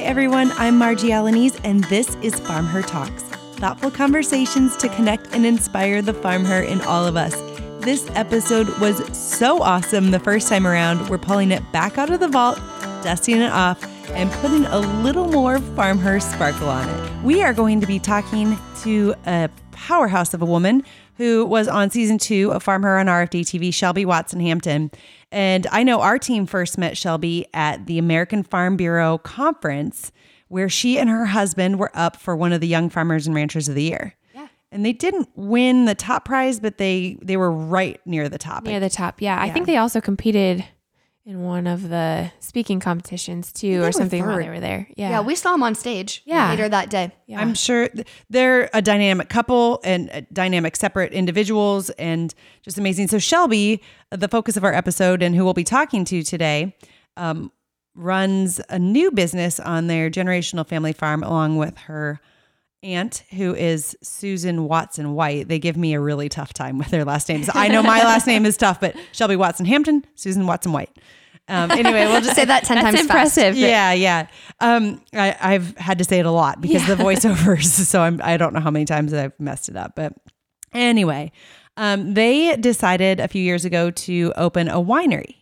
Hi, everyone. I'm Marji Alaniz, and this is Farm Her Talks thoughtful conversations to connect and inspire the farm her in all of us. This episode was so awesome the first time around. We're pulling it back out of the vault, dusting it off, and putting a little more farm her sparkle on it. We are going to be talking to a powerhouse of a woman who was on season two of Farm Her on RFD TV, Shelby Watson Hampton. And I know our team first met Shelby at the American Farm Bureau conference where she and her husband were up for one of the Young Farmers and Ranchers of the Year. Yeah. And they didn't win the top prize, but they they were right near the top. Near the top. Yeah. I think they also competed in one of the speaking competitions too, or were something while they were there. Yeah. Yeah. we saw them on stage Yeah. later that day. Yeah. I'm sure th- they're a dynamic couple and uh, dynamic separate individuals and just amazing. So Shelby, the focus of our episode and who we'll be talking to today, um, runs a new business on their generational family farm along with her aunt who is Susan Watson White. They give me a really tough time with their last names. I know my last name is tough, but Shelby Watson Hampton, Susan Watson White. Um, anyway, we'll just Say that 10 That's times impressive. yeah, yeah. Um, I, I've had to say it a lot because the voiceovers. So I'm, I don't know how many times I've messed it up. But anyway, um, they decided a few years ago to open a winery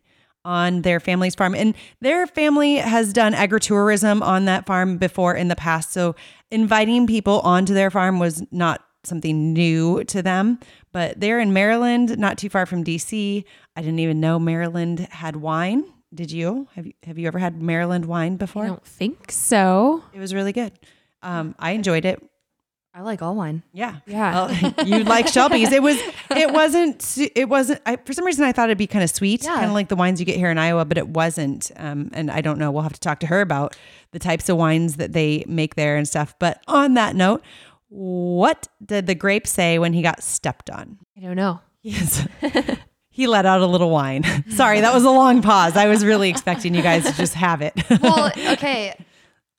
on their family's farm, and their family has done agritourism on that farm before in the past. So inviting people onto their farm was not something new to them. But they're in Maryland, not too far from DC. I didn't even know Maryland had wine. Did you? Have you have you ever had Maryland wine before? I don't think so. It was really good. Um, I enjoyed it. I like all wine. Yeah. Yeah. Well, you like Shelby's. It was it wasn't it wasn't I, for some reason I thought it'd be kind of sweet, Yeah. kind of like the wines you get here in Iowa, but it wasn't. Um, and I don't know. We'll have to talk to her about the types of wines that they make there and stuff. But on that note, what did the grape say when he got stepped on? I don't know. Yes. he let out a little wine. Sorry, that was a long pause. I was really expecting you guys to just have it. Well, okay.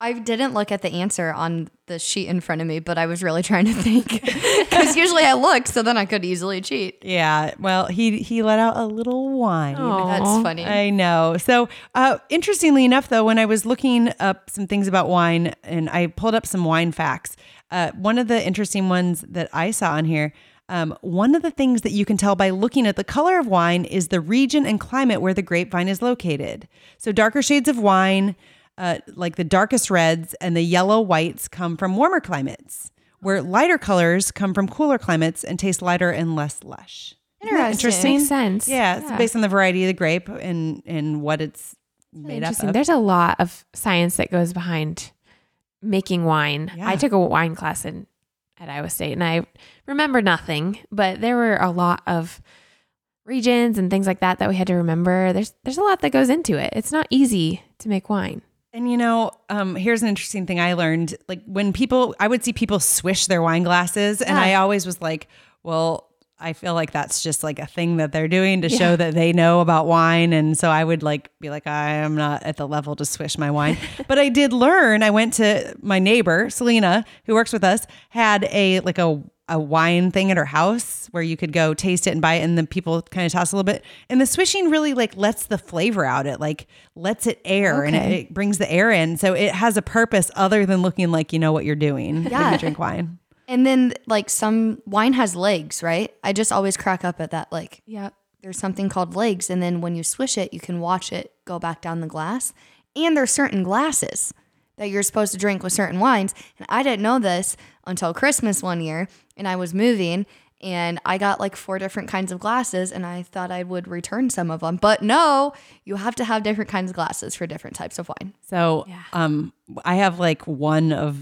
I didn't look at the answer on the sheet in front of me, but I was really trying to think because usually I look, so then I could easily cheat. yeah. Well, he he let out a little wine. That's funny. I know. So, uh, interestingly enough, though, when I was looking up some things about wine and I pulled up some wine facts, uh, one of the interesting ones that I saw on here, um, one of the things that you can tell by looking at the color of wine is the region and climate where the grapevine is located. So, darker shades of wine, uh, like the darkest reds and the yellow whites, come from warmer climates, where lighter colors come from cooler climates and taste lighter and less lush. Isn't Interesting. Makes sense. Yeah, it's based on the variety of the grape and and what it's made up of. There's a lot of science that goes behind making wine. Yeah. I took a wine class in at Iowa State and I remember nothing, but there were a lot of regions and things like that that we had to remember. There's there's a lot that goes into it. It's not easy to make wine. And you know, um, here's an interesting thing I learned. Like when people, I would see people swish their wine glasses, and Yeah. I always was like, well. I feel like that's just like a thing that they're doing to show that they know about wine. And so I would like be like, I am not at the level to swish my wine. but I did learn. I went to my neighbor, Selena, who works with us, had a like a a wine thing at her house where you could go taste it and buy it and then people kind of toss a little bit. And the swishing really like lets the flavor out. It like lets it air and it, it brings the air in. So it has a purpose other than looking like you know what you're doing when Yeah. you drink wine. And then, like, some wine has legs, right? I just always crack up at that. Like, Yeah. there's something called legs. And then when you swish it, you can watch it go back down the glass. And there's certain glasses that you're supposed to drink with certain wines. And I didn't know this until Christmas one year. And I was moving and I got like four different kinds of glasses. And I thought I would return some of them. But no, you have to have different kinds of glasses for different types of wine. So Yeah. um I have like one of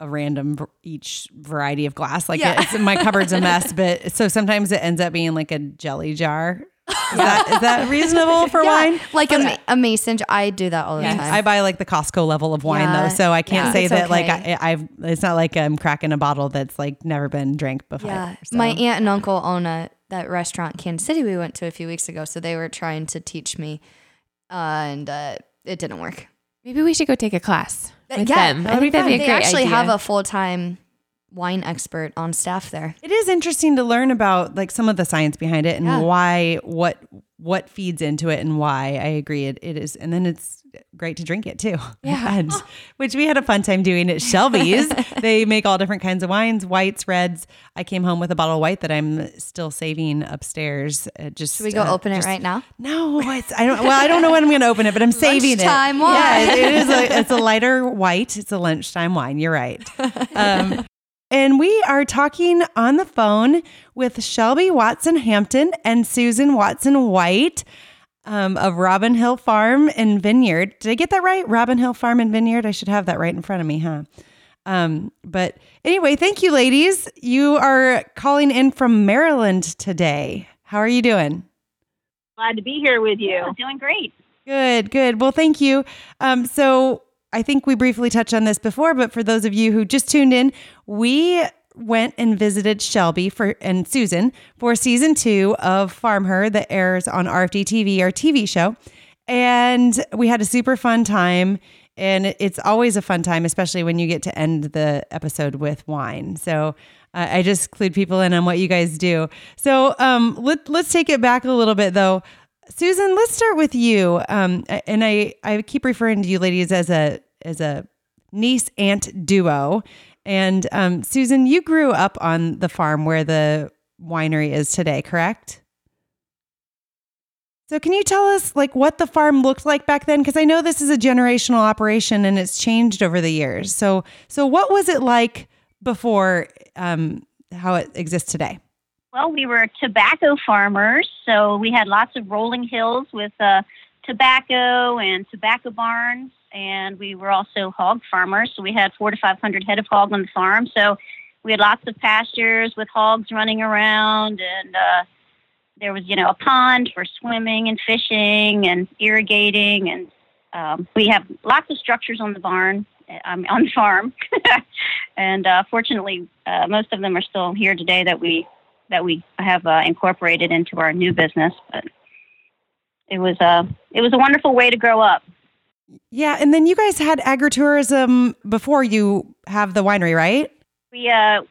a random each variety of glass. Like Yeah. it's my cupboard's a mess, but so sometimes it ends up being like a jelly jar. Is that is that reasonable for wine? Like a, ma- a mason jar. I do that all the time. I buy like the Costco level of wine Yeah. though, so I can't Yeah. say It's that like okay. I, I've. It's not like I'm cracking a bottle that's like never been drank before. Yeah. so. My aunt and uncle own a that restaurant in Kansas City we went to a few weeks ago. So they were trying to teach me uh, and uh, it didn't work. Maybe we should go take a class with yeah, them. that I would think be that'd be a they great actually idea. have a full time wine expert on staff there. It is interesting to learn about like some of the science behind it and Yeah. why what what feeds into it and why. I agree it, it is and then it's great to drink it too. Yeah. And, which we had a fun time doing at Shelby's. they make all different kinds of wines, whites, reds. I came home with a bottle of white that I'm still saving upstairs. Uh, just Should we go uh, open it right now? No, it's, I don't. Well, I don't know when I'm going to open it, but I'm saving it. Lunchtime Yeah, wine. it it is. A, it's a lighter white. It's a lunchtime wine. You're right. Um, and we are talking on the phone with Shelby Watson Hampton and Susan Watson White um, of Robin Hill Farm and Vineyard. Did I get that right? Robin Hill Farm and Vineyard. I should have that right in front of me, huh? Um, but anyway, thank you, ladies. You are calling in from Maryland today. How are you doing? Glad to be here with you. I'm doing great. Good, good. Well, thank you. Um, so I think we briefly touched on this before, but for those of you who just tuned in, we went and visited Shelby for and Susan for season two of Farm Her that airs on RFD TV, our TV show. And we had a super fun time. And it's always a fun time, especially when you get to end the episode with wine. So uh, I just clued people in on what you guys do. So um, let, let's take it back a little bit, though. Susan, let's start with you. Um, and I, I keep referring to you ladies as a as a niece aunt duo. And um, Susan, you grew up on the farm where the winery is today, correct? So can you tell us like what the farm looked like back then? Because I know this is a generational operation and it's changed over the years. So so what was it like before um, how it exists today? Well, we were tobacco farmers, so we had lots of rolling hills with uh, tobacco and tobacco barns, and we were also hog farmers. So we had four to five hundred head of hog on the farm. So we had lots of pastures with hogs running around, and uh, there was you know a pond for swimming and fishing and irrigating, and um, we have lots of structures on the barn. Um, on the farm, and uh, fortunately, uh, most of them are still here today that we that we have uh, incorporated into our new business. But it was a it was a wonderful way to grow up. Yeah, and then you guys had agritourism before you have the winery, right? We uh, uh,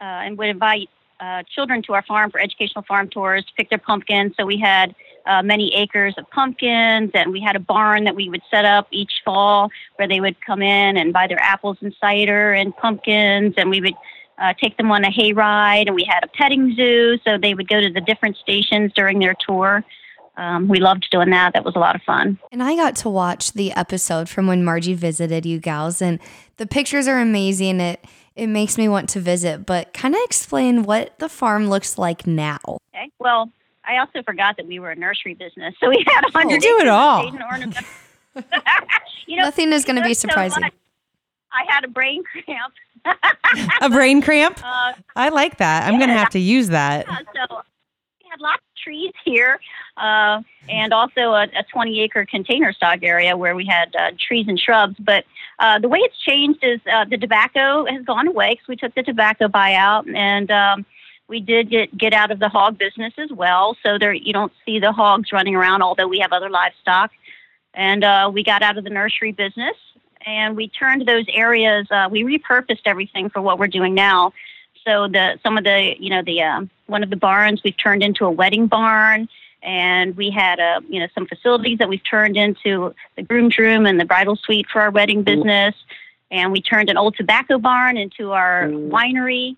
and would invite uh, children to our farm for educational farm tours to pick their pumpkins. So we had uh, many acres of pumpkins, and we had a barn that we would set up each fall where they would come in and buy their apples and cider and pumpkins, and we would uh, take them on a hayride, and we had a petting zoo, so they would go to the different stations during their tour. Um, we loved doing that. That was a lot of fun. And I got to watch the episode from when Marji visited you gals, and the pictures are amazing. It it makes me want to visit, but kind of explain what the farm looks like now. Okay. Well, I also forgot that we were a nursery business, so we had a hundred. do it all. shade and ornament. you know, Nothing is going to be there's so surprising. I had a brain cramp. A brain cramp? Uh, I like that. I'm going to have to use that. Yeah, so we had lots of trees here, uh, and also a, a 20 acre container stock area where we had uh, trees and shrubs. But uh, the way it's changed is uh, the tobacco has gone away because we took the tobacco buyout, and um, we did get, get out of the hog business as well. So there you don't see the hogs running around, although we have other livestock. And uh, we got out of the nursery business, and we turned those areas. Uh, we repurposed everything for what we're doing now. So the some of the you know the um, one of the barns we've turned into a wedding barn and we had a you know some facilities that we've turned into the groom's room and the bridal suite for our wedding business. And we turned an old tobacco barn into our winery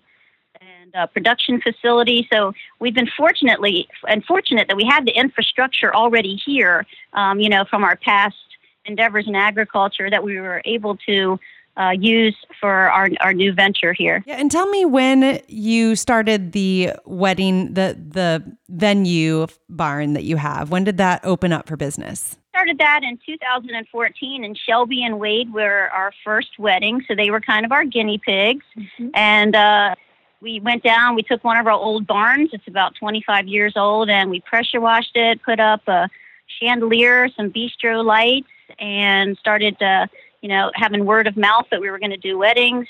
and uh, production facility. So we've been fortunately and fortunate that we had the infrastructure already here um, you know from our past endeavors in agriculture that we were able to uh, use for our, our new venture here Yeah, and tell me when you started the wedding, the the venue barn that you have. When did that open up for business? started that in 2014 and shelby and wade were our first wedding so they were kind of our guinea pigs and uh, we went down we took one of our old barns it's about 25 years old and we pressure washed it put up a chandelier some bistro lights and started uh, you know having word of mouth that we were going to do weddings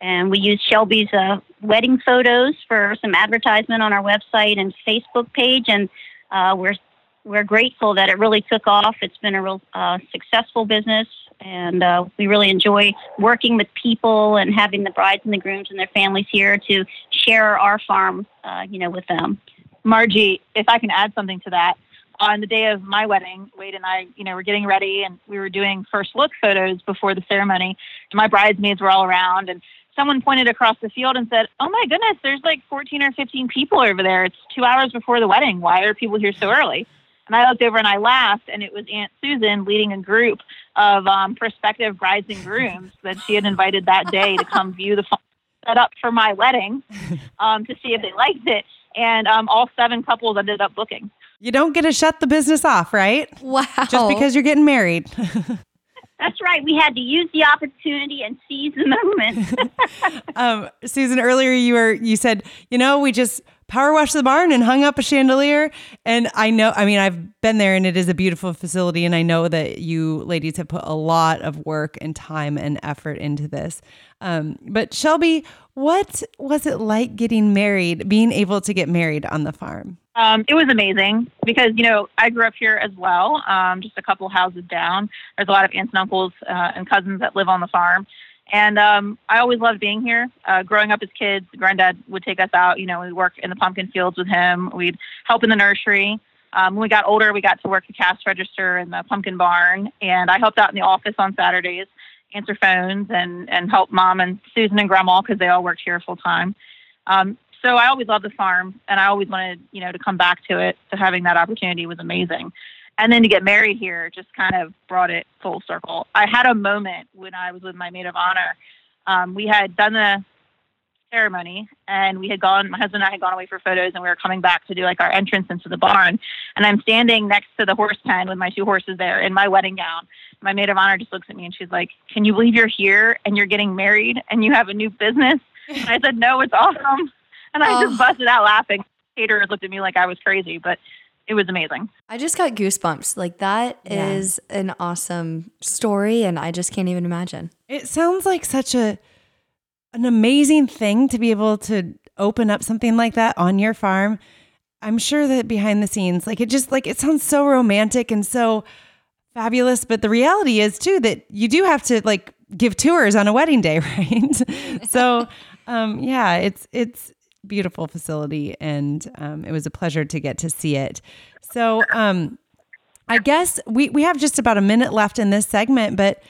and we used shelby's uh, wedding photos for some advertisement on our website and facebook page and uh, we're we're grateful that it really took off. It's been a real uh, successful business, and uh, we really enjoy working with people and having the brides and the grooms and their families here to share our farm, uh, you know, with them. Marji, if I can add something to that, on the day of my wedding, Wade and I, you know, were getting ready and we were doing first look photos before the ceremony. My bridesmaids were all around and someone pointed across the field and said, Oh my goodness, there's like 14 or 15 people over there. It's two hours before the wedding. Why are people here so early? And I looked over and I laughed, and it was Aunt Susan leading a group of um, prospective brides and grooms that she had invited that day to come view the set up for my wedding um, to see if they liked it. And um, all seven couples ended up booking. You don't get to shut the business off, right? Wow. Just because you're getting married. That's right. We had to use the opportunity and seize the moment. um, Susan, earlier you were you said, you know, we just power washed the barn and hung up a chandelier. And I know, I mean, I've been there and it is a beautiful facility. And I know that you ladies have put a lot of work and time and effort into this. Um, but Shelby, what was it like getting married, being able to get married on the farm? Um, it was amazing because you know I grew up here as well, um, just a couple houses down. There's a lot of aunts and uncles uh, and cousins that live on the farm, and um, I always loved being here. Uh, growing up as kids, granddad would take us out. You know, we'd work in the pumpkin fields with him. We'd help in the nursery. Um, when we got older, we got to work the cash register in the pumpkin barn, and I helped out in the office on Saturdays, answer phones, and and help mom and Susan and grandma because they all worked here full time. Um, so I always loved the farm, and I always wanted, you know, to come back to it. So having that opportunity was amazing, and then to get married here just kind of brought it full circle. I had a moment when I was with my maid of honor. Um, we had done the ceremony, and we had gone. My husband and I had gone away for photos, and we were coming back to do like our entrance into the barn. And I'm standing next to the horse pen with my two horses there in my wedding gown. My maid of honor just looks at me and she's like, "Can you believe you're here and you're getting married and you have a new business?" And I said, "No, it's awesome." And I Oh. just busted out laughing. Caterers looked at me like I was crazy, but it was amazing. I just got goosebumps. Like that is Yeah. an awesome story, and I just can't even imagine. It sounds like such a an amazing thing to be able to open up something like that on your farm. I'm sure that behind the scenes, like it just like it sounds so romantic and so fabulous, but the reality is too that you do have to like give tours on a wedding day, right? so, um, yeah, it's it's beautiful facility, and um, it was a pleasure to get to see it. So, um, I guess we we have just about a minute left in this segment, but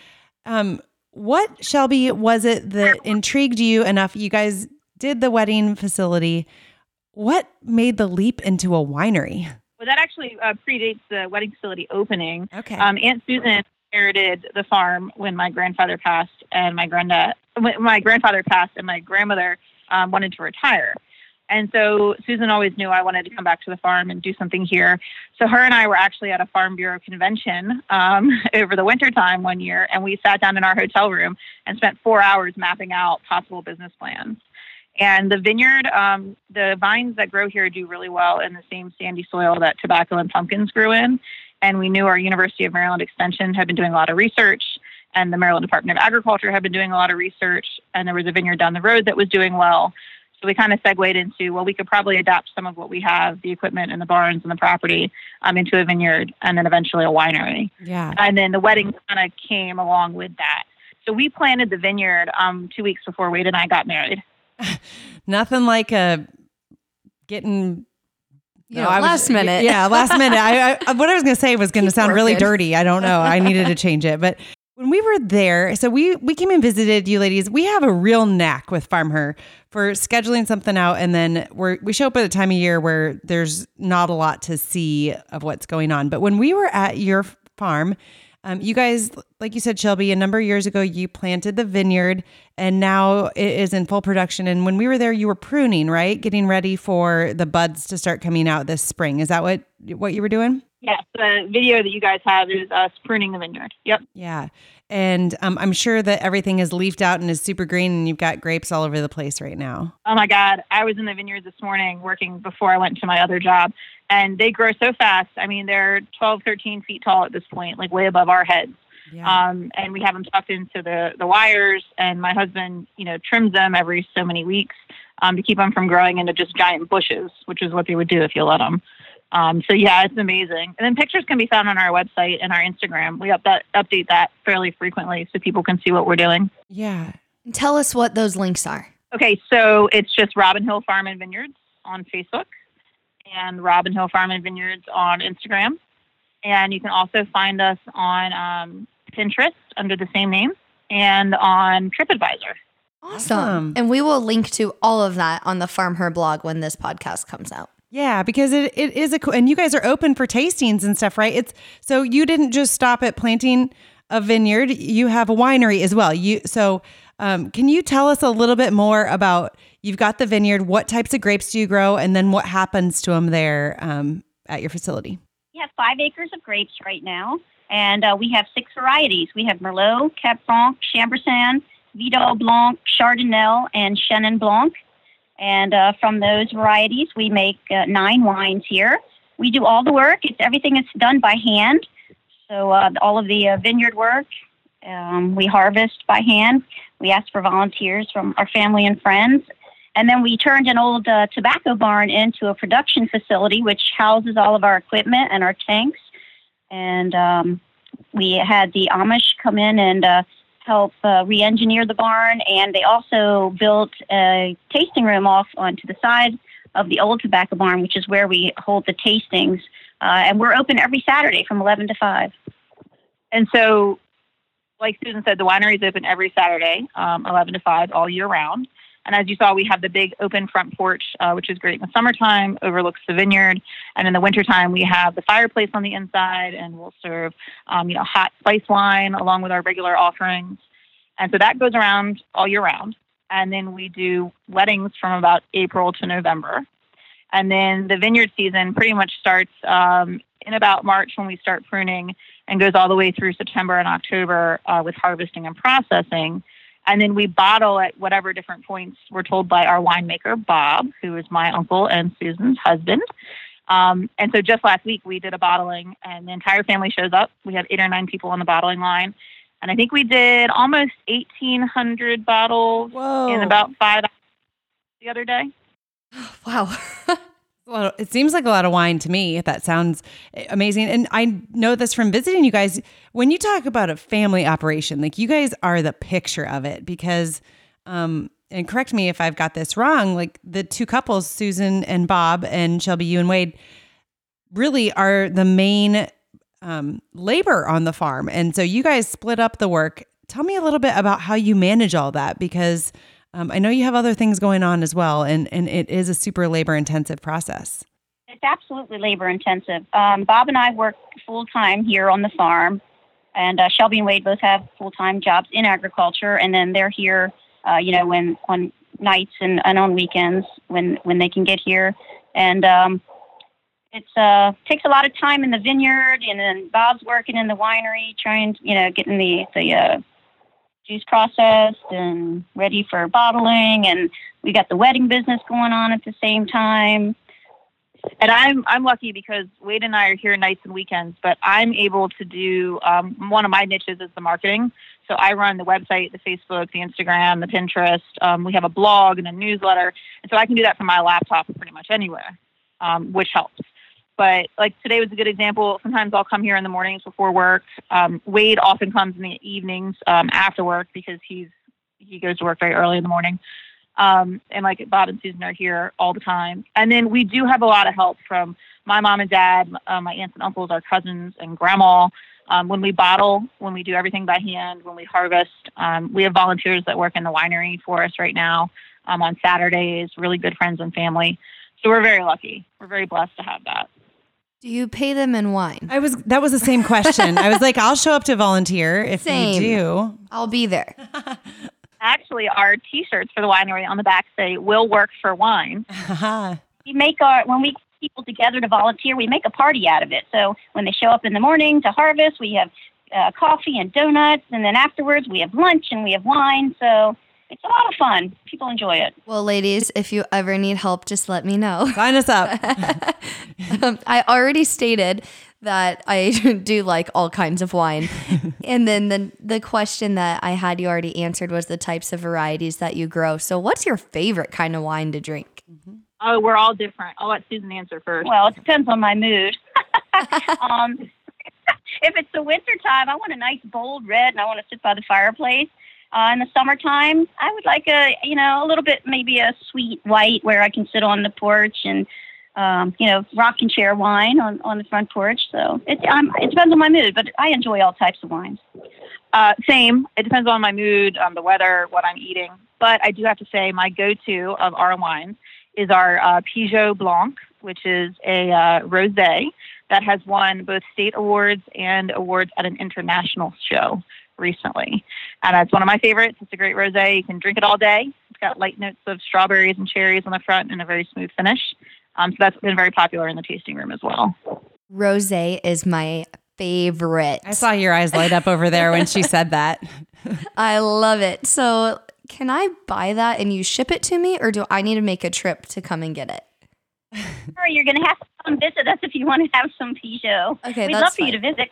um, what Shelby was it that intrigued you enough? You guys did the wedding facility. What made the leap into a winery? Well, that actually uh, predates the wedding facility opening. Okay. Um, Aunt Susan inherited the farm when my grandfather passed, and my granddad, my grandfather passed, and my grandmother um, wanted to retire. And so Susan always knew I wanted to come back to the farm and do something here. So her and I were actually at a Farm Bureau convention um, over the wintertime one year, and we sat down in our hotel room and spent four hours mapping out possible business plans. And the vineyard, um, the vines that grow here do really well in the same sandy soil that tobacco and pumpkins grew in. And we knew our University of Maryland Extension had been doing a lot of research, and the Maryland Department of Agriculture had been doing a lot of research, and there was a vineyard down the road that was doing well. So we kind of segued into, well, we could probably adapt some of what we have, the equipment and the barns and the property, um, into a vineyard and then eventually a winery. Yeah. And then the wedding kind of came along with that. So we planted the vineyard um, two weeks before Wade and I got married. Nothing like a getting You No, know, I was- last minute. Yeah, last minute. I, I what I was going to say was going to sound really Working. dirty. I don't know. I needed to change it, but when we were there, so we we came and visited you ladies. We have a real knack with Farm Her for scheduling something out, and then we're we show up at a time of year where there's not a lot to see of what's going on. But when we were at your farm, um, you guys, like you said, Shelby, a number of years ago, you planted the vineyard, and now it is in full production. And when we were there, you were pruning, right, getting ready for the buds to start coming out this spring. Is that what what you were doing? Yes, the video that you guys have is us pruning the vineyard. Yep. Yeah. And um, I'm sure that everything is leafed out and is super green, and you've got grapes all over the place right now. Oh my God. I was in the vineyard this morning working before I went to my other job, and they grow so fast. I mean, they're 12, 13 feet tall at this point, like way above our heads. Yeah. Um, and we have them tucked into the, the wires, and my husband, you know, trims them every so many weeks um, to keep them from growing into just giant bushes, which is what they would do if you let them. Um, so yeah, it's amazing. And then pictures can be found on our website and our Instagram. We up that, update that fairly frequently so people can see what we're doing. yeah. Tell us what those links are. Okay, so it's just Robin Hill Farm and Vineyards on Facebook. and Robin Hill Farm and Vineyards on Instagram. And you can also find us on um, Pinterest under the same name and on TripAdvisor. Awesome. Awesome. And we will link to all of that on the Farm Her blog when this podcast comes out. Yeah, because it, it is a cool, and you guys are open for tastings and stuff, right? It's so you didn't just stop at planting a vineyard; you have a winery as well. You so um, can you tell us a little bit more about you've got the vineyard? What types of grapes do you grow, and then what happens to them there um, at your facility? We have five acres of grapes right now, and uh, we have six varieties. We have Merlot, Cab Franc, Chambourcin, Vidal Blanc, Chardonnay, and Chenin Blanc. And uh, from those varieties, we make uh, nine wines here. We do all the work. It's everything is done by hand. So uh, all of the uh, vineyard work, um, we harvest by hand. We ask for volunteers from our family and friends. And then we turned an old uh, tobacco barn into a production facility, which houses all of our equipment and our tanks. And um, we had the Amish come in and uh, help uh, re-engineer the barn, and they also built a tasting room off onto the side of the old tobacco barn, which is where we hold the tastings. Uh, and we're open every Saturday from 11 to 5. And so, like Susan said, the winery is open every Saturday, um, 11 to 5, all year round. And as you saw, we have the big open front porch, uh, which is great in the summertime, overlooks the vineyard. And in the wintertime, we have the fireplace on the inside, and we'll serve, um, you know, hot spice wine along with our regular offerings. And so that goes around all year round. And then we do weddings from about April to November. And then the vineyard season pretty much starts um, in about March when we start pruning and goes all the way through September and October uh, with harvesting and processing. And then we bottle at whatever different points we're told by our winemaker, Bob, who is my uncle and Susan's husband. Um, and so just last week we did a bottling, and the entire family shows up. We have eight or nine people on the bottling line. And I think we did almost 1,800 bottles Whoa! in about five hours the other day. Wow. Well, it seems like a lot of wine to me. That sounds amazing. And I know this from visiting you guys. When you talk about a family operation, like you guys are the picture of it because, um, and correct me if I've got this wrong, like the two couples, Susan and Bob and Shelby, you and Wade, really are the main um, labor on the farm. And so you guys split up the work. Tell me a little bit about how you manage all that because um, I know you have other things going on as well, and, and it is a super labor intensive process. It's absolutely labor intensive. Um, Bob and I work full time here on the farm, and uh, Shelby and Wade both have full time jobs in agriculture, and then they're here, uh, you know, when on nights and, and on weekends when when they can get here, and um, it's uh takes a lot of time in the vineyard, and then Bob's working in the winery, trying, you know, getting the the uh, juice processed and ready for bottling, and we got the wedding business going on at the same time. And I'm I'm lucky because Wade and I are here nights and weekends, but I'm able to do um, one of my niches is the marketing. So I run the website, the Facebook, the Instagram, the Pinterest. Um, we have a blog and a newsletter, and so I can do that from my laptop pretty much anywhere, um, which helps. But like today was a good example. Sometimes I'll come here in the mornings before work. Um, Wade often comes in the evenings um, after work because he's he goes to work very early in the morning. Um, and like Bob and Susan are here all the time. And then we do have a lot of help from my mom and dad, uh, my aunts and uncles, our cousins, and grandma. Um, when we bottle, when we do everything by hand, when we harvest, um, we have volunteers that work in the winery for us right now um, on Saturdays, really good friends and family. So we're very lucky. We're very blessed to have that. Do you pay them in wine? I was that was the same question. I was like, I'll show up to volunteer if Same. you do. I'll be there. Actually, our T-shirts for the winery on the back say "Will work for wine." Haha. we make our when we people together to volunteer, we make a party out of it. So when they show up in the morning to harvest, we have uh, coffee and donuts, and then afterwards we have lunch and we have wine. So it's a lot of fun. People enjoy it. Well, ladies, if you ever need help, just let me know. Sign us up. um, I already stated that I do like all kinds of wine. and then the the question that I had you already answered was the types of varieties that you grow. So what's your favorite kind of wine to drink? Oh, we're all different. I'll let Susan answer first. Well, it depends on my mood. um, if it's the winter time, I want a nice bold red, and I want to sit by the fireplace. Uh, in the summertime, I would like a you know a little bit maybe a sweet white where I can sit on the porch and um, you know, rocking chair wine on, on the front porch. So it, um, it depends on my mood, but I enjoy all types of wines. Uh, same. It depends on my mood, um, the weather, what I'm eating. But I do have to say, my go-to of our wines is our uh, Pigeot Blanc, which is a uh, rosé that has won both state awards and awards at an international show recently. And it's one of my favorites. It's a great rosé. You can drink it all day. It's got light notes of strawberries and cherries on the front and a very smooth finish. Um, so that's been very popular in the tasting room as well. Rosé is my favorite. I saw your eyes light up over there when she said that. I love it. So, can I buy that and you ship it to me, or do I need to make a trip to come and get it? Or you're going to have to come visit us if you want to have some Pigeot. Okay, We'd that's love for you to visit.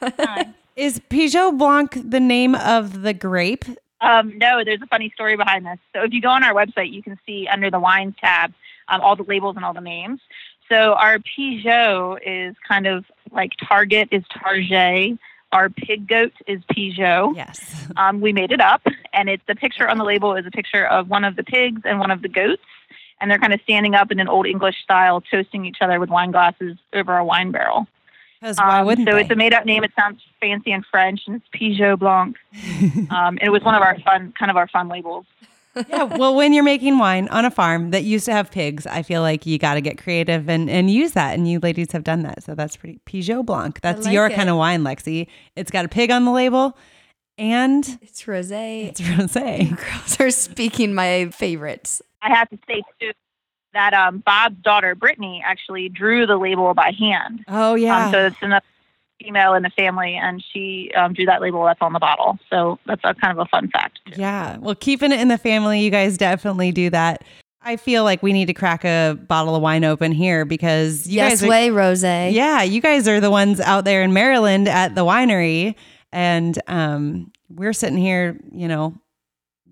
Is Pigeot Blanc the name of the grape? Um, no, there's a funny story behind this. So if you go on our website, you can see under the wines tab um, all the labels and all the names. So our Pigeot is kind of like Target is Target. Our pig goat is Pigeot. Yes. Um, we made it up, and it's the picture on the label is a picture of one of the pigs and one of the goats, and they're kind of standing up in an old English style, toasting each other with wine glasses over a wine barrel. Because why Um, wouldn't so they? it's a made up name. It sounds fancy in French, and it's Pigeot Blanc. um, it was one of our fun, kind of our fun labels. yeah. Well, when you're making wine on a farm that used to have pigs, I feel like you got to get creative and, and use that. And you ladies have done that. So that's pretty Pigeot Blanc. That's like your it. kind of wine, Lexi. It's got a pig on the label and It's rosé. it's rosé. Girls are speaking my favorites. I have to say too that um, Bob's daughter Brittany actually drew the label by hand. Oh, yeah. Um, so it's another female in the family, and she um, drew that label that's on the bottle. So that's a kind of a fun fact. too. Yeah. Well, keeping it in the family, you guys definitely do that. I feel like we need to crack a bottle of wine open here because you yes, guys are, way rosé. Yeah, you guys are the ones out there in Maryland at the winery and um we're sitting here, you know,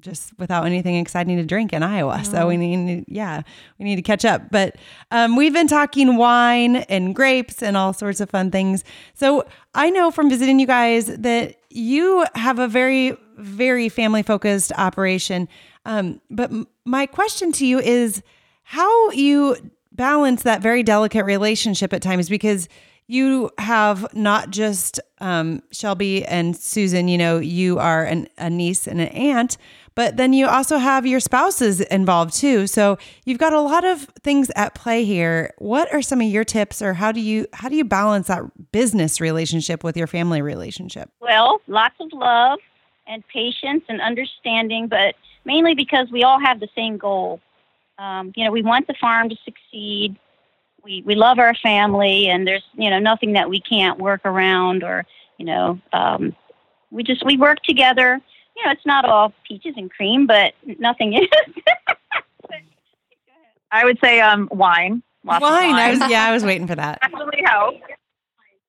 just without anything exciting to drink in Iowa. So we need yeah, we need to catch up. But um we've been talking wine and grapes and all sorts of fun things. So I know from visiting you guys that you have a very very family focused operation. Um but m- my question to you is how you balance that very delicate relationship at times because you have not just um, Shelby and Susan, you know, you are an, a niece and an aunt, but then you also have your spouses involved too. So you've got a lot of things at play here. What are some of your tips or how do you how do you balance that business relationship with your family relationship? Well, lots of love and patience and understanding, but mainly because we all have the same goal. Um, you know, we want the farm to succeed. We we love our family, and there's you know nothing that we can't work around, or you know, um, we just we work together. You know, it's not all peaches and cream, but nothing is. I would say um, wine. Lots of Wine. I was, yeah, I was waiting for that. definitely help.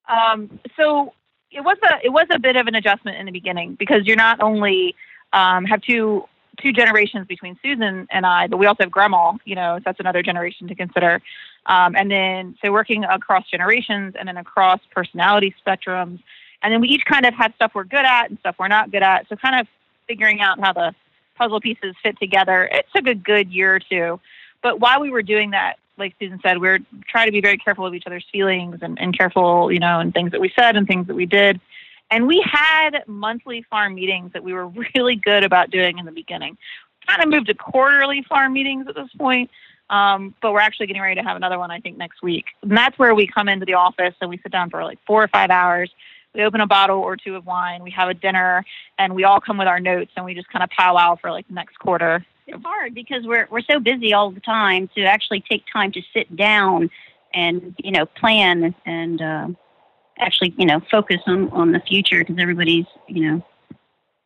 Um, so it was a it was a bit of an adjustment in the beginning because you're not only um, have two two generations between Susan and I, but we also have grandma. You know, so that's another generation to consider. Um, and then so working across generations and then across personality spectrums, and then we each kind of had stuff we're good at and stuff we're not good at. So kind of figuring out how the puzzle pieces fit together. It took a good year or two. But while we were doing that, like Susan said, we are trying to be very careful of each other's feelings and, and careful, you know, and things that we said and things that we did. And we had monthly farm meetings that we were really good about doing in the beginning. Kind of moved to quarterly farm meetings at this point, um, but we're actually getting ready to have another one, I think, next week. And that's where we come into the office and we sit down for like four or five hours. We open a bottle or two of wine, we have a dinner, and we all come with our notes and we just kind of powwow for like the next quarter. it's hard because we're we're so busy all the time to actually take time to sit down and you know plan and uh, actually you know focus on on the future because everybody's you know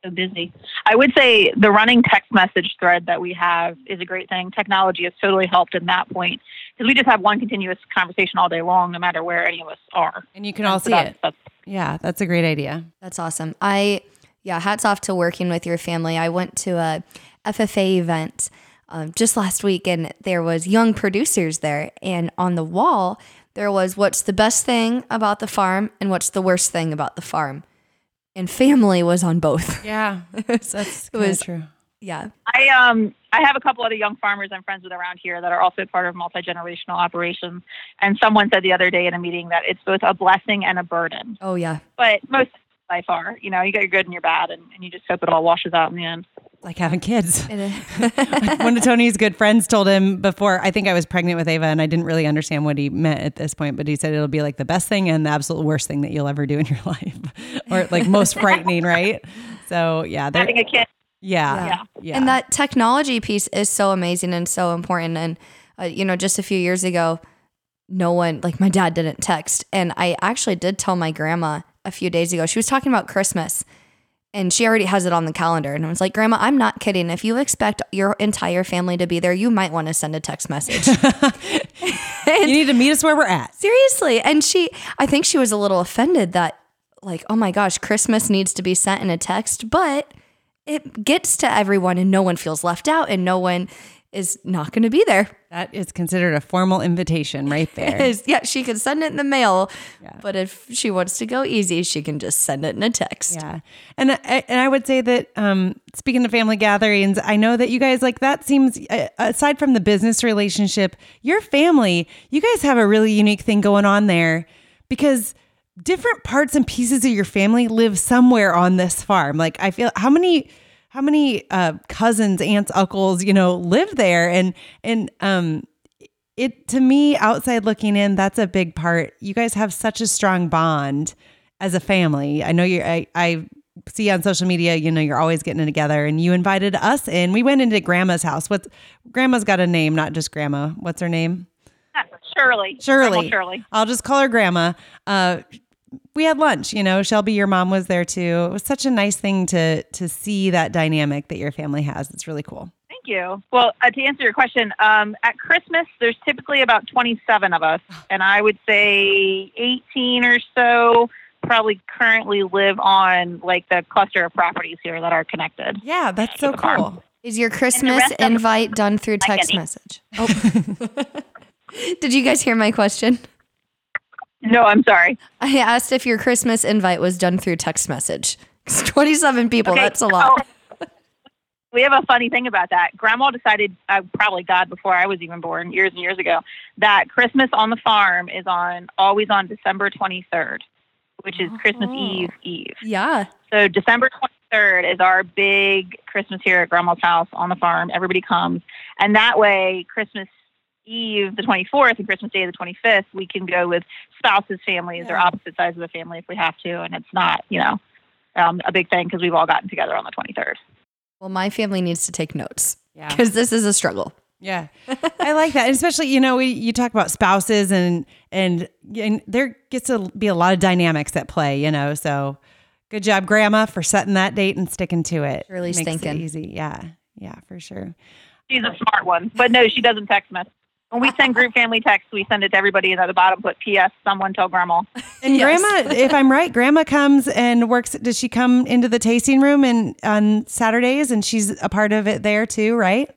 so busy. I would say the running text message thread that we have is a great thing. Technology has totally helped in that point because we just have one continuous conversation all day long, no matter where any of us are. And you can all So see that's- it. that's- Yeah, that's a great idea. That's awesome. I yeah, hats off to working with your family. I went to a FFA event um, just last week, and there was young producers there, and on the wall there was what's the best thing about the farm and what's the worst thing about the farm, and family was on both. Yeah, that's It was- true. Yeah. I um I have a couple other young farmers I'm friends with around here that are also part of multi generational operations. And someone said the other day in a meeting that it's both a blessing and a burden. Oh yeah. But most by far, you know, you got your good and your bad, and, and you just hope it all washes out in the end. Like having kids. One of Tony's good friends told him before, I think I was pregnant with Ava and I didn't really understand what he meant at this point, but he said it'll be like the best thing and the absolute worst thing that you'll ever do in your life or like most frightening, right? So yeah, Having a kid, yeah, Yeah. yeah. And that technology piece is so amazing and so important. And, uh, you know, just a few years ago, no one, like my dad didn't text. And I actually did tell my grandma a few days ago, she was talking about Christmas and she already has it on the calendar. And I was like, Grandma, I'm not kidding. If you expect your entire family to be there, you might want to send a text message. you need to meet us where we're at. Seriously. And she, I think she was a little offended that, like, oh my gosh, Christmas needs to be sent in a text, but it gets to everyone and no one feels left out and no one is not going to be there. That is considered a formal invitation right there. Is yeah, she can send it in the mail, but if she wants to go easy, she can just send it in a text. Yeah. And I, and I would say that um, speaking of family gatherings, I know that you guys like that seems uh, aside from the business relationship, your family, you guys have a really unique thing going on there because different parts and pieces of your family live somewhere on this farm. Like I feel how many how many uh, cousins, aunts, uncles, you know, live there? And and um it to me outside looking in that's a big part. You guys have such a strong bond as a family. I know you're i, I see on social media you know you're always getting together and you invited us in. We went into grandma's house. What's grandma's got a name not just grandma. What's her name? Shirley. shirley. Shirley. i'll just call her grandma. Uh we had lunch you know shelby your mom was there too it was such a nice thing to to see that dynamic that your family has it's really cool Thank you. Well, uh, to answer your question, um, at Christmas, there's typically about 27 of us, and I would say 18 or so probably currently live on like the cluster of properties here that are connected. yeah that's so the farm. cool Is your Christmas rest of the- invite done through text any- message? Oh. Did you guys hear my question? No, I'm sorry. I asked if your Christmas invite was done through text message. 'Cause 27 people, Okay, that's a lot. so we have a funny thing about that. Grandma decided, uh, probably God before I was even born, years and years ago, that Christmas on the farm is on always on December 23rd, which is Christmas Oh. Eve Eve. Yeah. So December 23rd is our big Christmas here at Grandma's house on the farm. Everybody comes, and that way Christmas Eve, the 24th, and Christmas Day, the 25th, we can go with spouses, families, or opposite sides of the family if we have to, and it's not, you know, um, a big thing because we've all gotten together on the 23rd. Well, my family needs to take notes yeah because this is a struggle. Yeah, I like that, and especially you know we, you talk about spouses and and and there gets to be a lot of dynamics at play, you know. So good job, Grandma, for setting that date and sticking to it. Really Makes it easy. Yeah, yeah, for sure. She's a smart one, but no, she doesn't text me. When we send group family texts, we send it to everybody, and at the bottom put P.S. Someone tell Grandma. And Yes. Grandma, if I'm right, Grandma comes and works. Does she come into the tasting room and on Saturdays, and she's a part of it there too, right?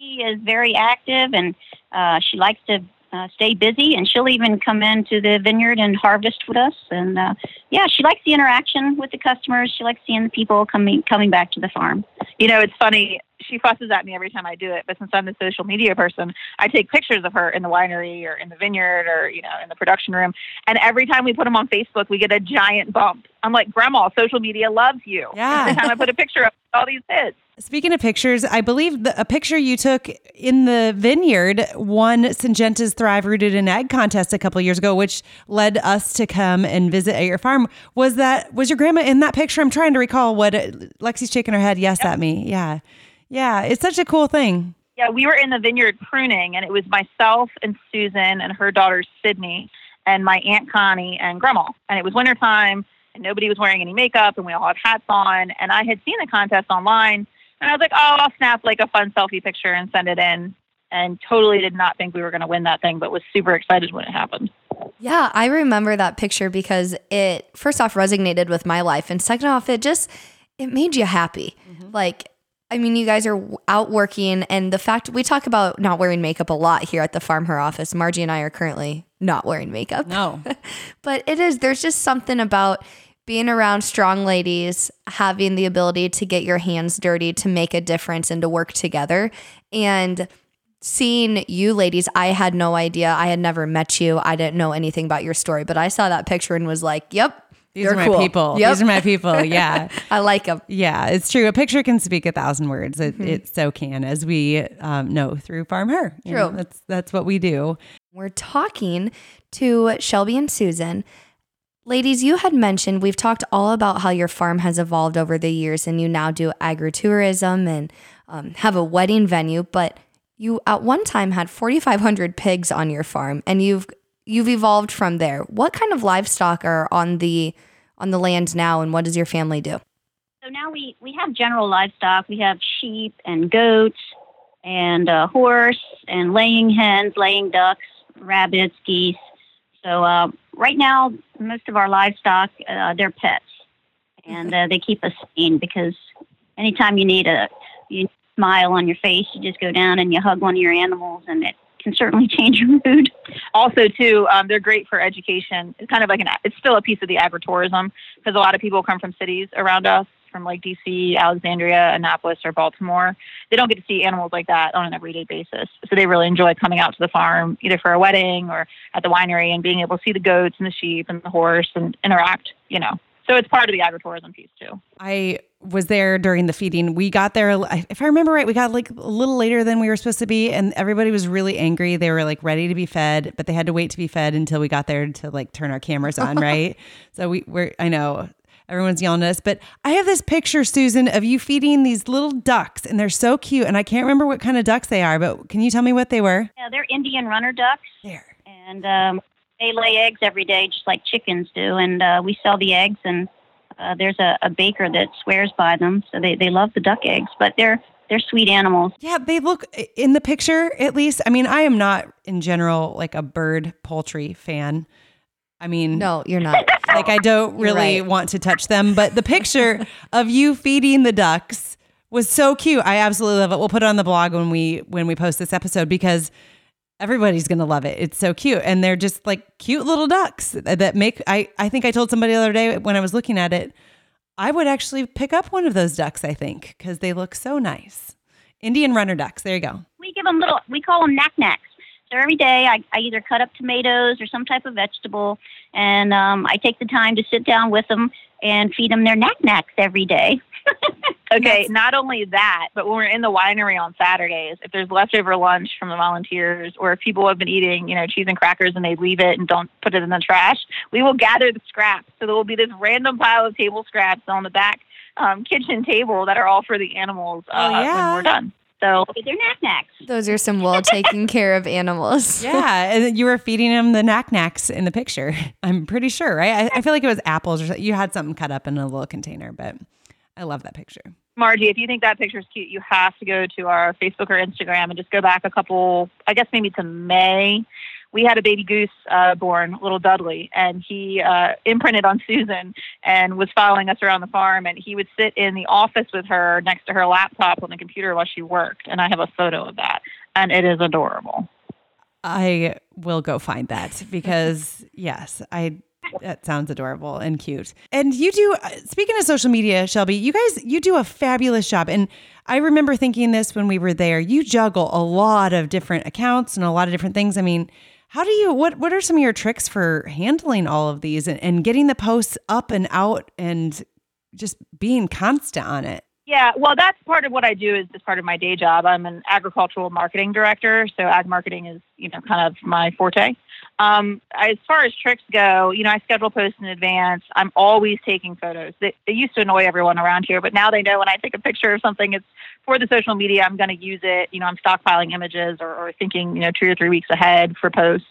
She is very active and uh, she likes to uh, stay busy, and she'll even come into the vineyard and harvest with us. And uh, yeah, she likes the interaction with the customers. She likes seeing the people coming coming back to the farm. You know, it's funny. She fusses at me every time I do it, but since I'm the social media person, I take pictures of her in the winery or in the vineyard or you know in the production room, and every time we put them on Facebook, we get a giant bump. I'm like, Grandma, social media loves you. Yeah. Every time I put a picture up, all these hits. Speaking of pictures, I believe the, a picture you took in the vineyard won Syngenta's Thrive Rooted in Ag contest a couple years ago, which led us to come and visit at your farm. Was that was your grandma in that picture? I'm trying to recall what it, Lexi's shaking her head yes at me. Yeah, yeah, it's such a cool thing. Yeah, we were in the vineyard pruning, and it was myself and Susan and her daughter Sydney and my aunt Connie and Grandma. And it was wintertime, and nobody was wearing any makeup, and we all had hats on. And I had seen the contest online, and I was like, "Oh, I'll snap like a fun selfie picture and send it in." And totally did not think we were going to win that thing, but was super excited when it happened. Yeah, I remember that picture because it first off resonated with my life and second off it just it made you happy. Mm-hmm. Like I mean, you guys are out working and the fact we talk about not wearing makeup a lot here at the farm her office. Marji and I are currently not wearing makeup. No, But it is there's just something about being around strong ladies, having the ability to get your hands dirty to make a difference and to work together. And seeing you ladies, I had no idea. I had never met you. I didn't know anything about your story, but I saw that picture and was like, yep. These they're are my cool. people. Yep. These are my people. Yeah. I like them. Yeah, it's true. A picture can speak a thousand words. It, Mm-hmm. it so can, as we um, know through Farm Her. You True. know, that's that's what we do. We're talking to Shelby and Susan. Ladies, you had mentioned we've talked all about how your farm has evolved over the years and you now do agritourism and um, have a wedding venue, but you at one time had 4,500 pigs on your farm and you've you've evolved from there. What kind of livestock are on the on the land now and what does your family do? So now we, we have general livestock. We have sheep and goats and a horse and laying hens, laying ducks, rabbits, geese. So uh, right now, most of our livestock, uh, they're pets. And uh, they keep us sane because anytime you need a you need a smile on your face, you just go down and you hug one of your animals and it can certainly change your mood. also too um, they're great for education. It's kind of like an it's still a piece of the agritourism because a lot of people come from cities around us from like dc alexandria annapolis or baltimore. They don't get to see animals like that on an everyday basis. So they really enjoy coming out to the farm either for a wedding or at the winery and being able to see the goats and the sheep and the horse and interact you know so it's part of the agritourism piece too I was there during the feeding. We got there, if I remember right, we got like a little later than we were supposed to be, and everybody was really angry. They were like ready to be fed, but they had to wait to be fed until we got there to like turn our cameras on, right? So we were, I know. Everyone's yelling at us, but I have this picture, Susan, of you feeding these little ducks, and they're so cute. And I can't remember what kind of ducks they are, but can you tell me what they were? Yeah, they're Indian runner ducks. There. and um, they lay eggs every day, just like chickens do. And uh, we sell the eggs, and uh, there's a, a baker that swears by them, so they, they love the duck eggs. But they're they're sweet animals. Yeah, they look in the picture at least. I mean, I am not in general like a bird poultry fan. I mean, No, you're not. like I don't really right. want to touch them, but the picture of you feeding the ducks was so cute. I absolutely love it. We'll put it on the blog when we when we post this episode because everybody's going to love it. It's so cute and they're just like cute little ducks that make I I think I told somebody the other day when I was looking at it, I would actually pick up one of those ducks, I think, cuz they look so nice. Indian runner ducks. There you go. We give them little, we call them knack knacks. So every day I, I either cut up tomatoes or some type of vegetable, and um, I take the time to sit down with them and feed them their knack knacks every day. Okay, not only that, but when we're in the winery on Saturdays, if there's leftover lunch from the volunteers, or if people have been eating, you know, cheese and crackers and they leave it and don't put it in the trash, we will gather the scraps. So there will be this random pile of table scraps on the back um, kitchen table that are all for the animals uh, Oh, yeah. when we're done. So They're knack knacks. Those are some well taken care of animals. Yeah, and you were feeding them the knack knacks in the picture. I'm pretty sure, right? I, I feel like it was apples or something. You had something cut up in a little container, but I love that picture. Marji, if you think that picture is cute, you have to go to our Facebook or Instagram and just go back a couple, I guess maybe to May. We had a baby goose uh, born, little Dudley, and he uh, imprinted on Susan and was following us around the farm. And he would sit in the office with her next to her laptop on the computer while she worked. And I have a photo of that, and it is adorable. I will go find that because yes, I that sounds adorable and cute. And you do uh, speaking of social media, Shelby, you guys you do a fabulous job and I remember thinking this when we were there. You juggle a lot of different accounts and a lot of different things. I mean, how do you what what are some of your tricks for handling all of these and, and getting the posts up and out and just being constant on it? Yeah, well, that's part of what I do is just part of my day job. I'm an agricultural marketing director, so ag marketing is, you know, kind of my forte. Um, as far as tricks go, you know, I schedule posts in advance. I'm always taking photos. They, they used to annoy everyone around here, but now they know when I take a picture of something, it's for the social media. I'm going to use it. You know, I'm stockpiling images or, or thinking, you know, two or three weeks ahead for posts.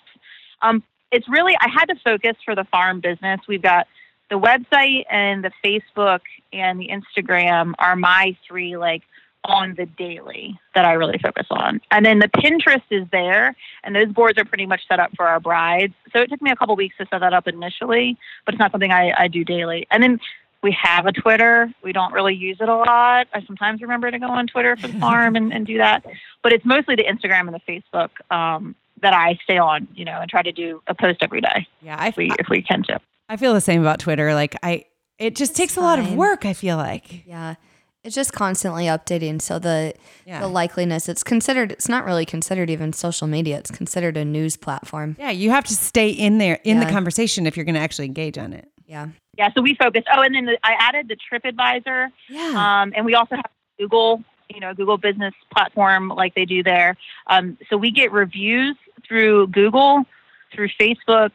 Um, it's really I had to focus for the farm business. We've got the website and the Facebook and the Instagram are my three like on the daily that I really focus on. And then the Pinterest is there and those boards are pretty much set up for our brides. So it took me a couple weeks to set that up initially, but it's not something I, I do daily. And then we have a Twitter. We don't really use it a lot. I sometimes remember to go on Twitter for the farm and, and do that. But it's mostly the Instagram and the Facebook um, that I stay on, you know, and try to do a post every day Yeah, I if we if we can to. I feel the same about Twitter. Like I it just takes a lot of work, I feel like. Yeah. It's just constantly updating. So the Yeah. the likeliness it's considered it's not really considered even social media. It's considered a news platform. Yeah, you have to stay in there in the conversation if you're going to actually engage on it. Yeah. Yeah, so we focus. Oh, and then the, I added the TripAdvisor, Yeah. um, and we also have Google, you know, Google Business Platform like they do there. Um, so we get reviews through Google, through Facebook,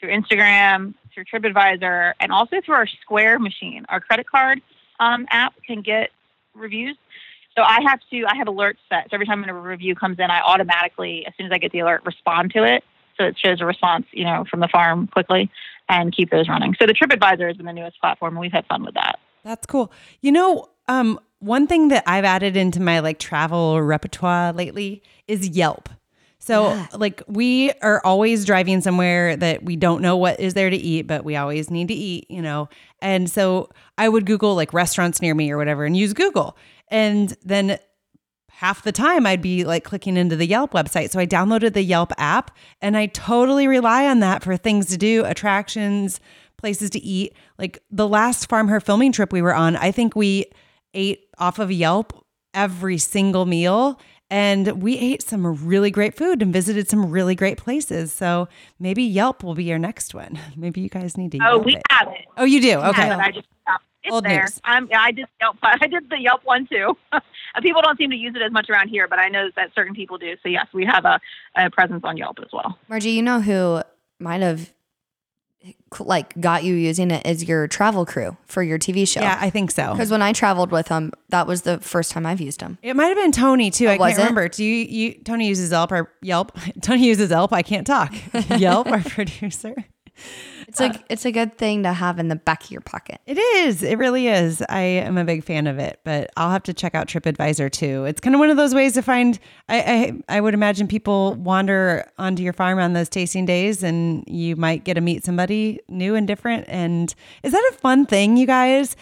through Instagram, through TripAdvisor, and also through our Square machine. Our credit card um, app can get reviews. So I have to, I have alerts set. So every time a review comes in, I automatically, as soon as I get the alert, respond to it. So it shows a response, you know, from the farm quickly and keep those running. So the TripAdvisor has been the newest platform, and we've had fun with that. That's cool. You know, um, one thing that I've added into my like travel repertoire lately is Yelp. So like we are always driving somewhere that we don't know what is there to eat, but we always need to eat, you know. And so I would Google like restaurants near me or whatever and use Google. And then half the time I'd be like clicking into the Yelp website. So I downloaded the Yelp app and I totally rely on that for things to do, attractions, places to eat. Like the last Farm Her filming trip we were on, I think we ate off of Yelp every single meal and we ate some really great food and visited some really great places. So maybe Yelp will be your next one. Maybe you guys need to Oh, Yelp we it. have it. Oh, you do? We Okay. have it. I just it's Old there. news. I'm, yeah, I did Yelp. I did the Yelp one too. People don't seem to use it as much around here, but I know that certain people do. So yes, we have a, a presence on Yelp as well. Marji, you know who might have like got you using it is your travel crew for your TV show. Yeah, I think so. Because when I traveled with them, that was the first time I've used them. It might have been Tony too. I can't it? remember. Do you, you Tony uses Yelp or Yelp? Tony uses Yelp. I can't talk. Yelp, our producer. It's a it's a good thing to have in the back of your pocket. It is. It really is. I am a big fan of it, but I'll have to check out TripAdvisor too. It's kind of one of those ways to find. I, I I would imagine people wander onto your farm on those tasting days, and you might get to meet somebody new and different. And is that a fun thing, you guys?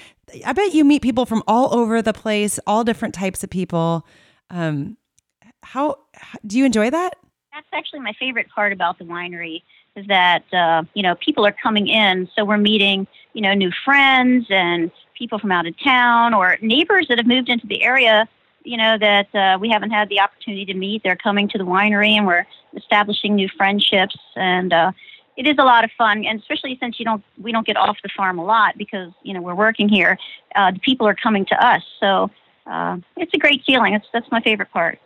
I bet you meet people from all over the place, all different types of people. Um, how, how do you enjoy that? That's actually my favorite part about the winery is that uh, you know people are coming in, so we're meeting you know new friends and people from out of town or neighbors that have moved into the area. You know that uh, we haven't had the opportunity to meet. They're coming to the winery, and we're establishing new friendships. And uh, it is a lot of fun, and especially since you don't we don't get off the farm a lot because you know we're working here. Uh, the people are coming to us, so uh, it's a great feeling. It's that's my favorite part.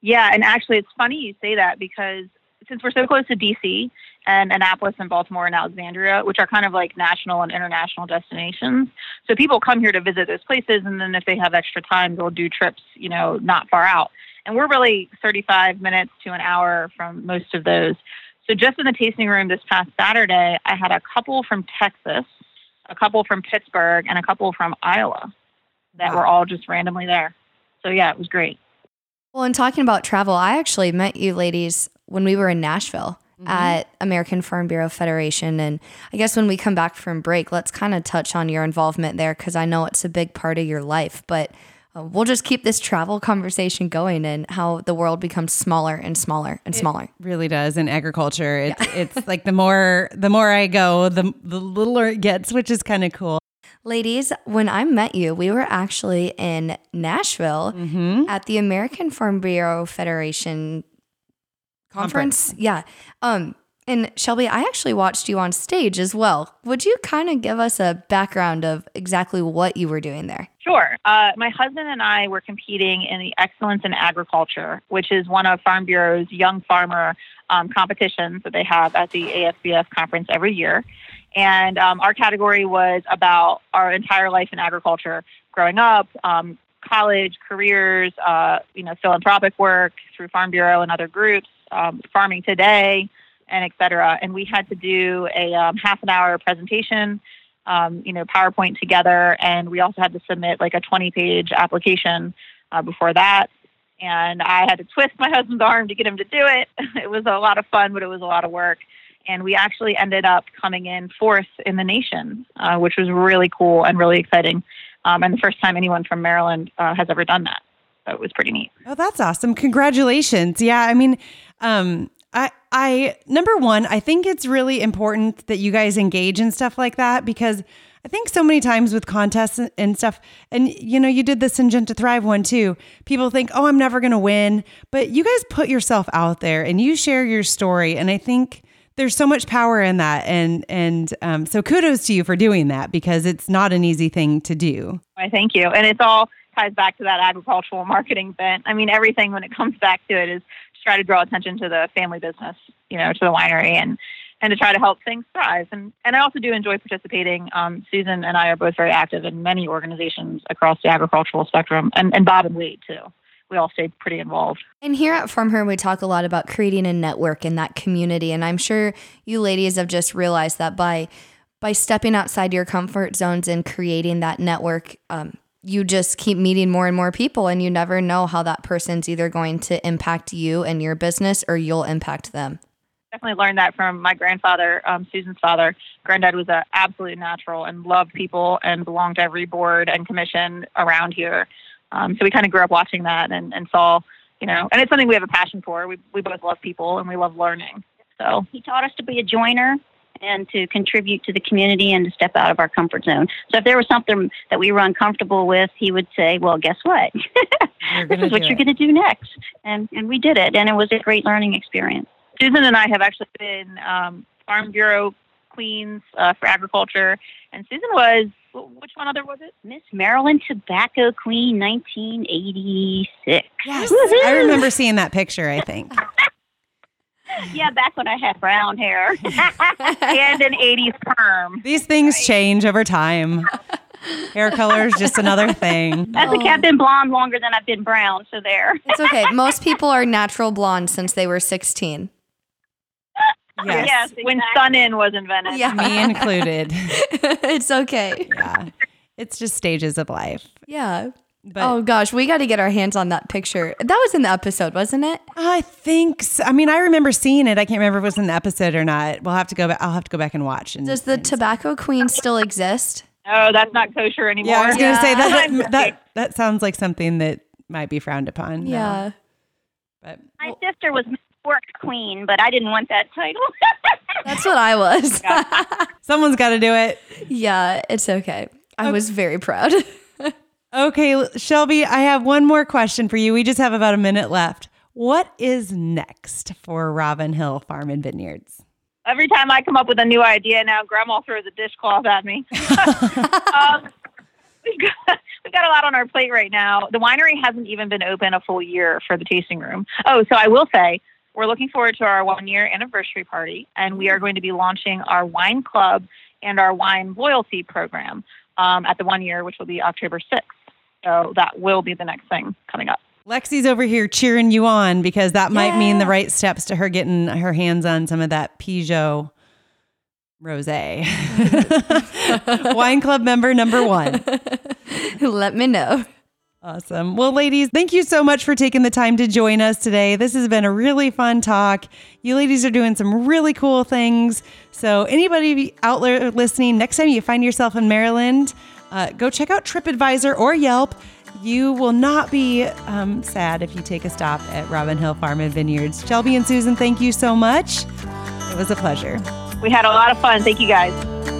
Yeah, and actually, it's funny you say that because since we're so close to DC and Annapolis and Baltimore and Alexandria, which are kind of like national and international destinations, so people come here to visit those places, and then if they have extra time, they'll do trips, you know, not far out. And we're really 35 minutes to an hour from most of those. So just in the tasting room this past Saturday, I had a couple from Texas, a couple from Pittsburgh, and a couple from Iowa that Wow. were all just randomly there. So yeah, it was great. Well, and talking about travel, I actually met you ladies when we were in Nashville Mm-hmm. at American Farm Bureau Federation. And I guess when we come back from break, let's kind of touch on your involvement there because I know it's a big part of your life. But uh, we'll just keep this travel conversation going and how the world becomes smaller and smaller and smaller. really does in agriculture. It's it's like the more the more I go, the the littler it gets, which is kind of cool. Ladies, when I met you, we were actually in Nashville Mm-hmm. at the American Farm Bureau Federation conference. Yeah. Um and Shelby, I actually watched you on stage as well. Would you kind of give us a background of exactly what you were doing there? Sure. Uh, my husband and I were competing in the Excellence in Agriculture, which is one of Farm Bureau's young farmer um, competitions that they have at the AFBF conference every year. And um, our category was about our entire life in agriculture, growing up, um, college, careers, uh, you know, philanthropic work through Farm Bureau and other groups, um, farming today, and et cetera. And we had to do a um, half an hour presentation um, you know, PowerPoint together, and we also had to submit like a 20-page application uh, before that. And I had to twist my husband's arm to get him to do it. It was a lot of fun, but it was a lot of work. And we actually ended up coming in fourth in the nation, uh, which was really cool and really exciting. Um, and the first time anyone from Maryland uh, has ever done that. So it was pretty neat. Oh, that's awesome. Congratulations. Yeah, I mean, um I I number 1, I think it's really important that you guys engage in stuff like that because I think so many times with contests and- stuff, and you know, you did this in the Syngenta Thrive one too. People think, oh, I'm never going to win. But you guys put yourself out there and you share your story. And I think there's so much power in that. And, and um, so kudos to you for doing that because it's not an easy thing to do. I thank you. And it's all ties back to that agricultural marketing bent. I mean, everything when it comes back to it is to try to draw attention to the family business, you know, to the winery and and to try to help things thrive. And and I also do enjoy participating. Um, Susan and I are both very active in many organizations across the agricultural spectrum, and and Bob and Lee too. We all stay pretty involved. And here at Farm Her, we talk a lot about creating a network in that community. And I'm sure you ladies have just realized that by by stepping outside your comfort zones and creating that network, um, you just keep meeting more and more people, and you never know how that person's either going to impact you and your business, or you'll impact them. Definitely learned that from my grandfather, um, Susan's father. Granddad was an absolute natural and loved people and belonged to every board and commission around here. Um, so we kind of grew up watching that and, and saw, you know, and it's something we have a passion for. We, we both love people and we love learning. So He taught us to be a joiner and to contribute to the community and to step out of our comfort zone. So if there was something that we were uncomfortable with, he would say, "Well, guess what? This is what you're going to do next." And and we did it, and it was a great learning experience. Susan and I have actually been um, Farm Bureau queens uh, for agriculture, and Susan was which one other was it? Miss Maryland Tobacco Queen, 1986. Yes. Woohoo! I remember seeing that picture, I think. Yeah, back when I had brown hair. and an '80s perm. These things change over time. Hair color is just another thing. That's okay. I've been blonde longer than I've been brown, so there. It's okay. Most people are natural blondes since they were 16. Yes. Yes, When. Sun In was invented. Yeah. Me included. it's okay. Yeah. It's just stages of life. Yeah. But oh gosh, we got to get our hands on that picture. That was in the episode, wasn't it? I think so. I mean, I remember seeing it. I can't remember if it was in the episode or not. We'll have to go back. I'll have to go back and watch. And, Does the and- tobacco queen still exist? Oh, that's not kosher anymore. Yeah, I was going to say Yeah. that, that that sounds like something that might be frowned upon. now. Yeah. But My sister was Miss Pork Queen, but I didn't want that title. That's what I was. someone's got to do it. yeah, it's okay. I was very proud. Okay, Shelby, I have one more question for you. We just have about a minute left. What is next for Robin Hill Farm and Vineyards? Every time I come up with a new idea now, Grandma throws a dishcloth at me. um, we've, got, we've got a lot on our plate right now. The winery hasn't even been open a full year for the tasting room. Oh, so I will say we're looking forward to our one year anniversary party, and we are going to be launching our wine club and our wine loyalty program um, at the one year, which will be October 6th. So that will be the next thing coming up. Lexi's over here cheering you on because that might mean the right steps to her getting her hands on some of that Peugeot rosé. Wine Club member number one. Let me know. Awesome. Well, ladies, thank you so much for taking the time to join us today. This has been a really fun talk. You ladies are doing some really cool things. So, anybody out there listening, next time you find yourself in Maryland, uh, go check out TripAdvisor or Yelp. You will not be um, sad if you take a stop at Robin Hill Farm and Vineyards. Shelby and Susan, thank you so much. It was a pleasure. We had a lot of fun. Thank you guys.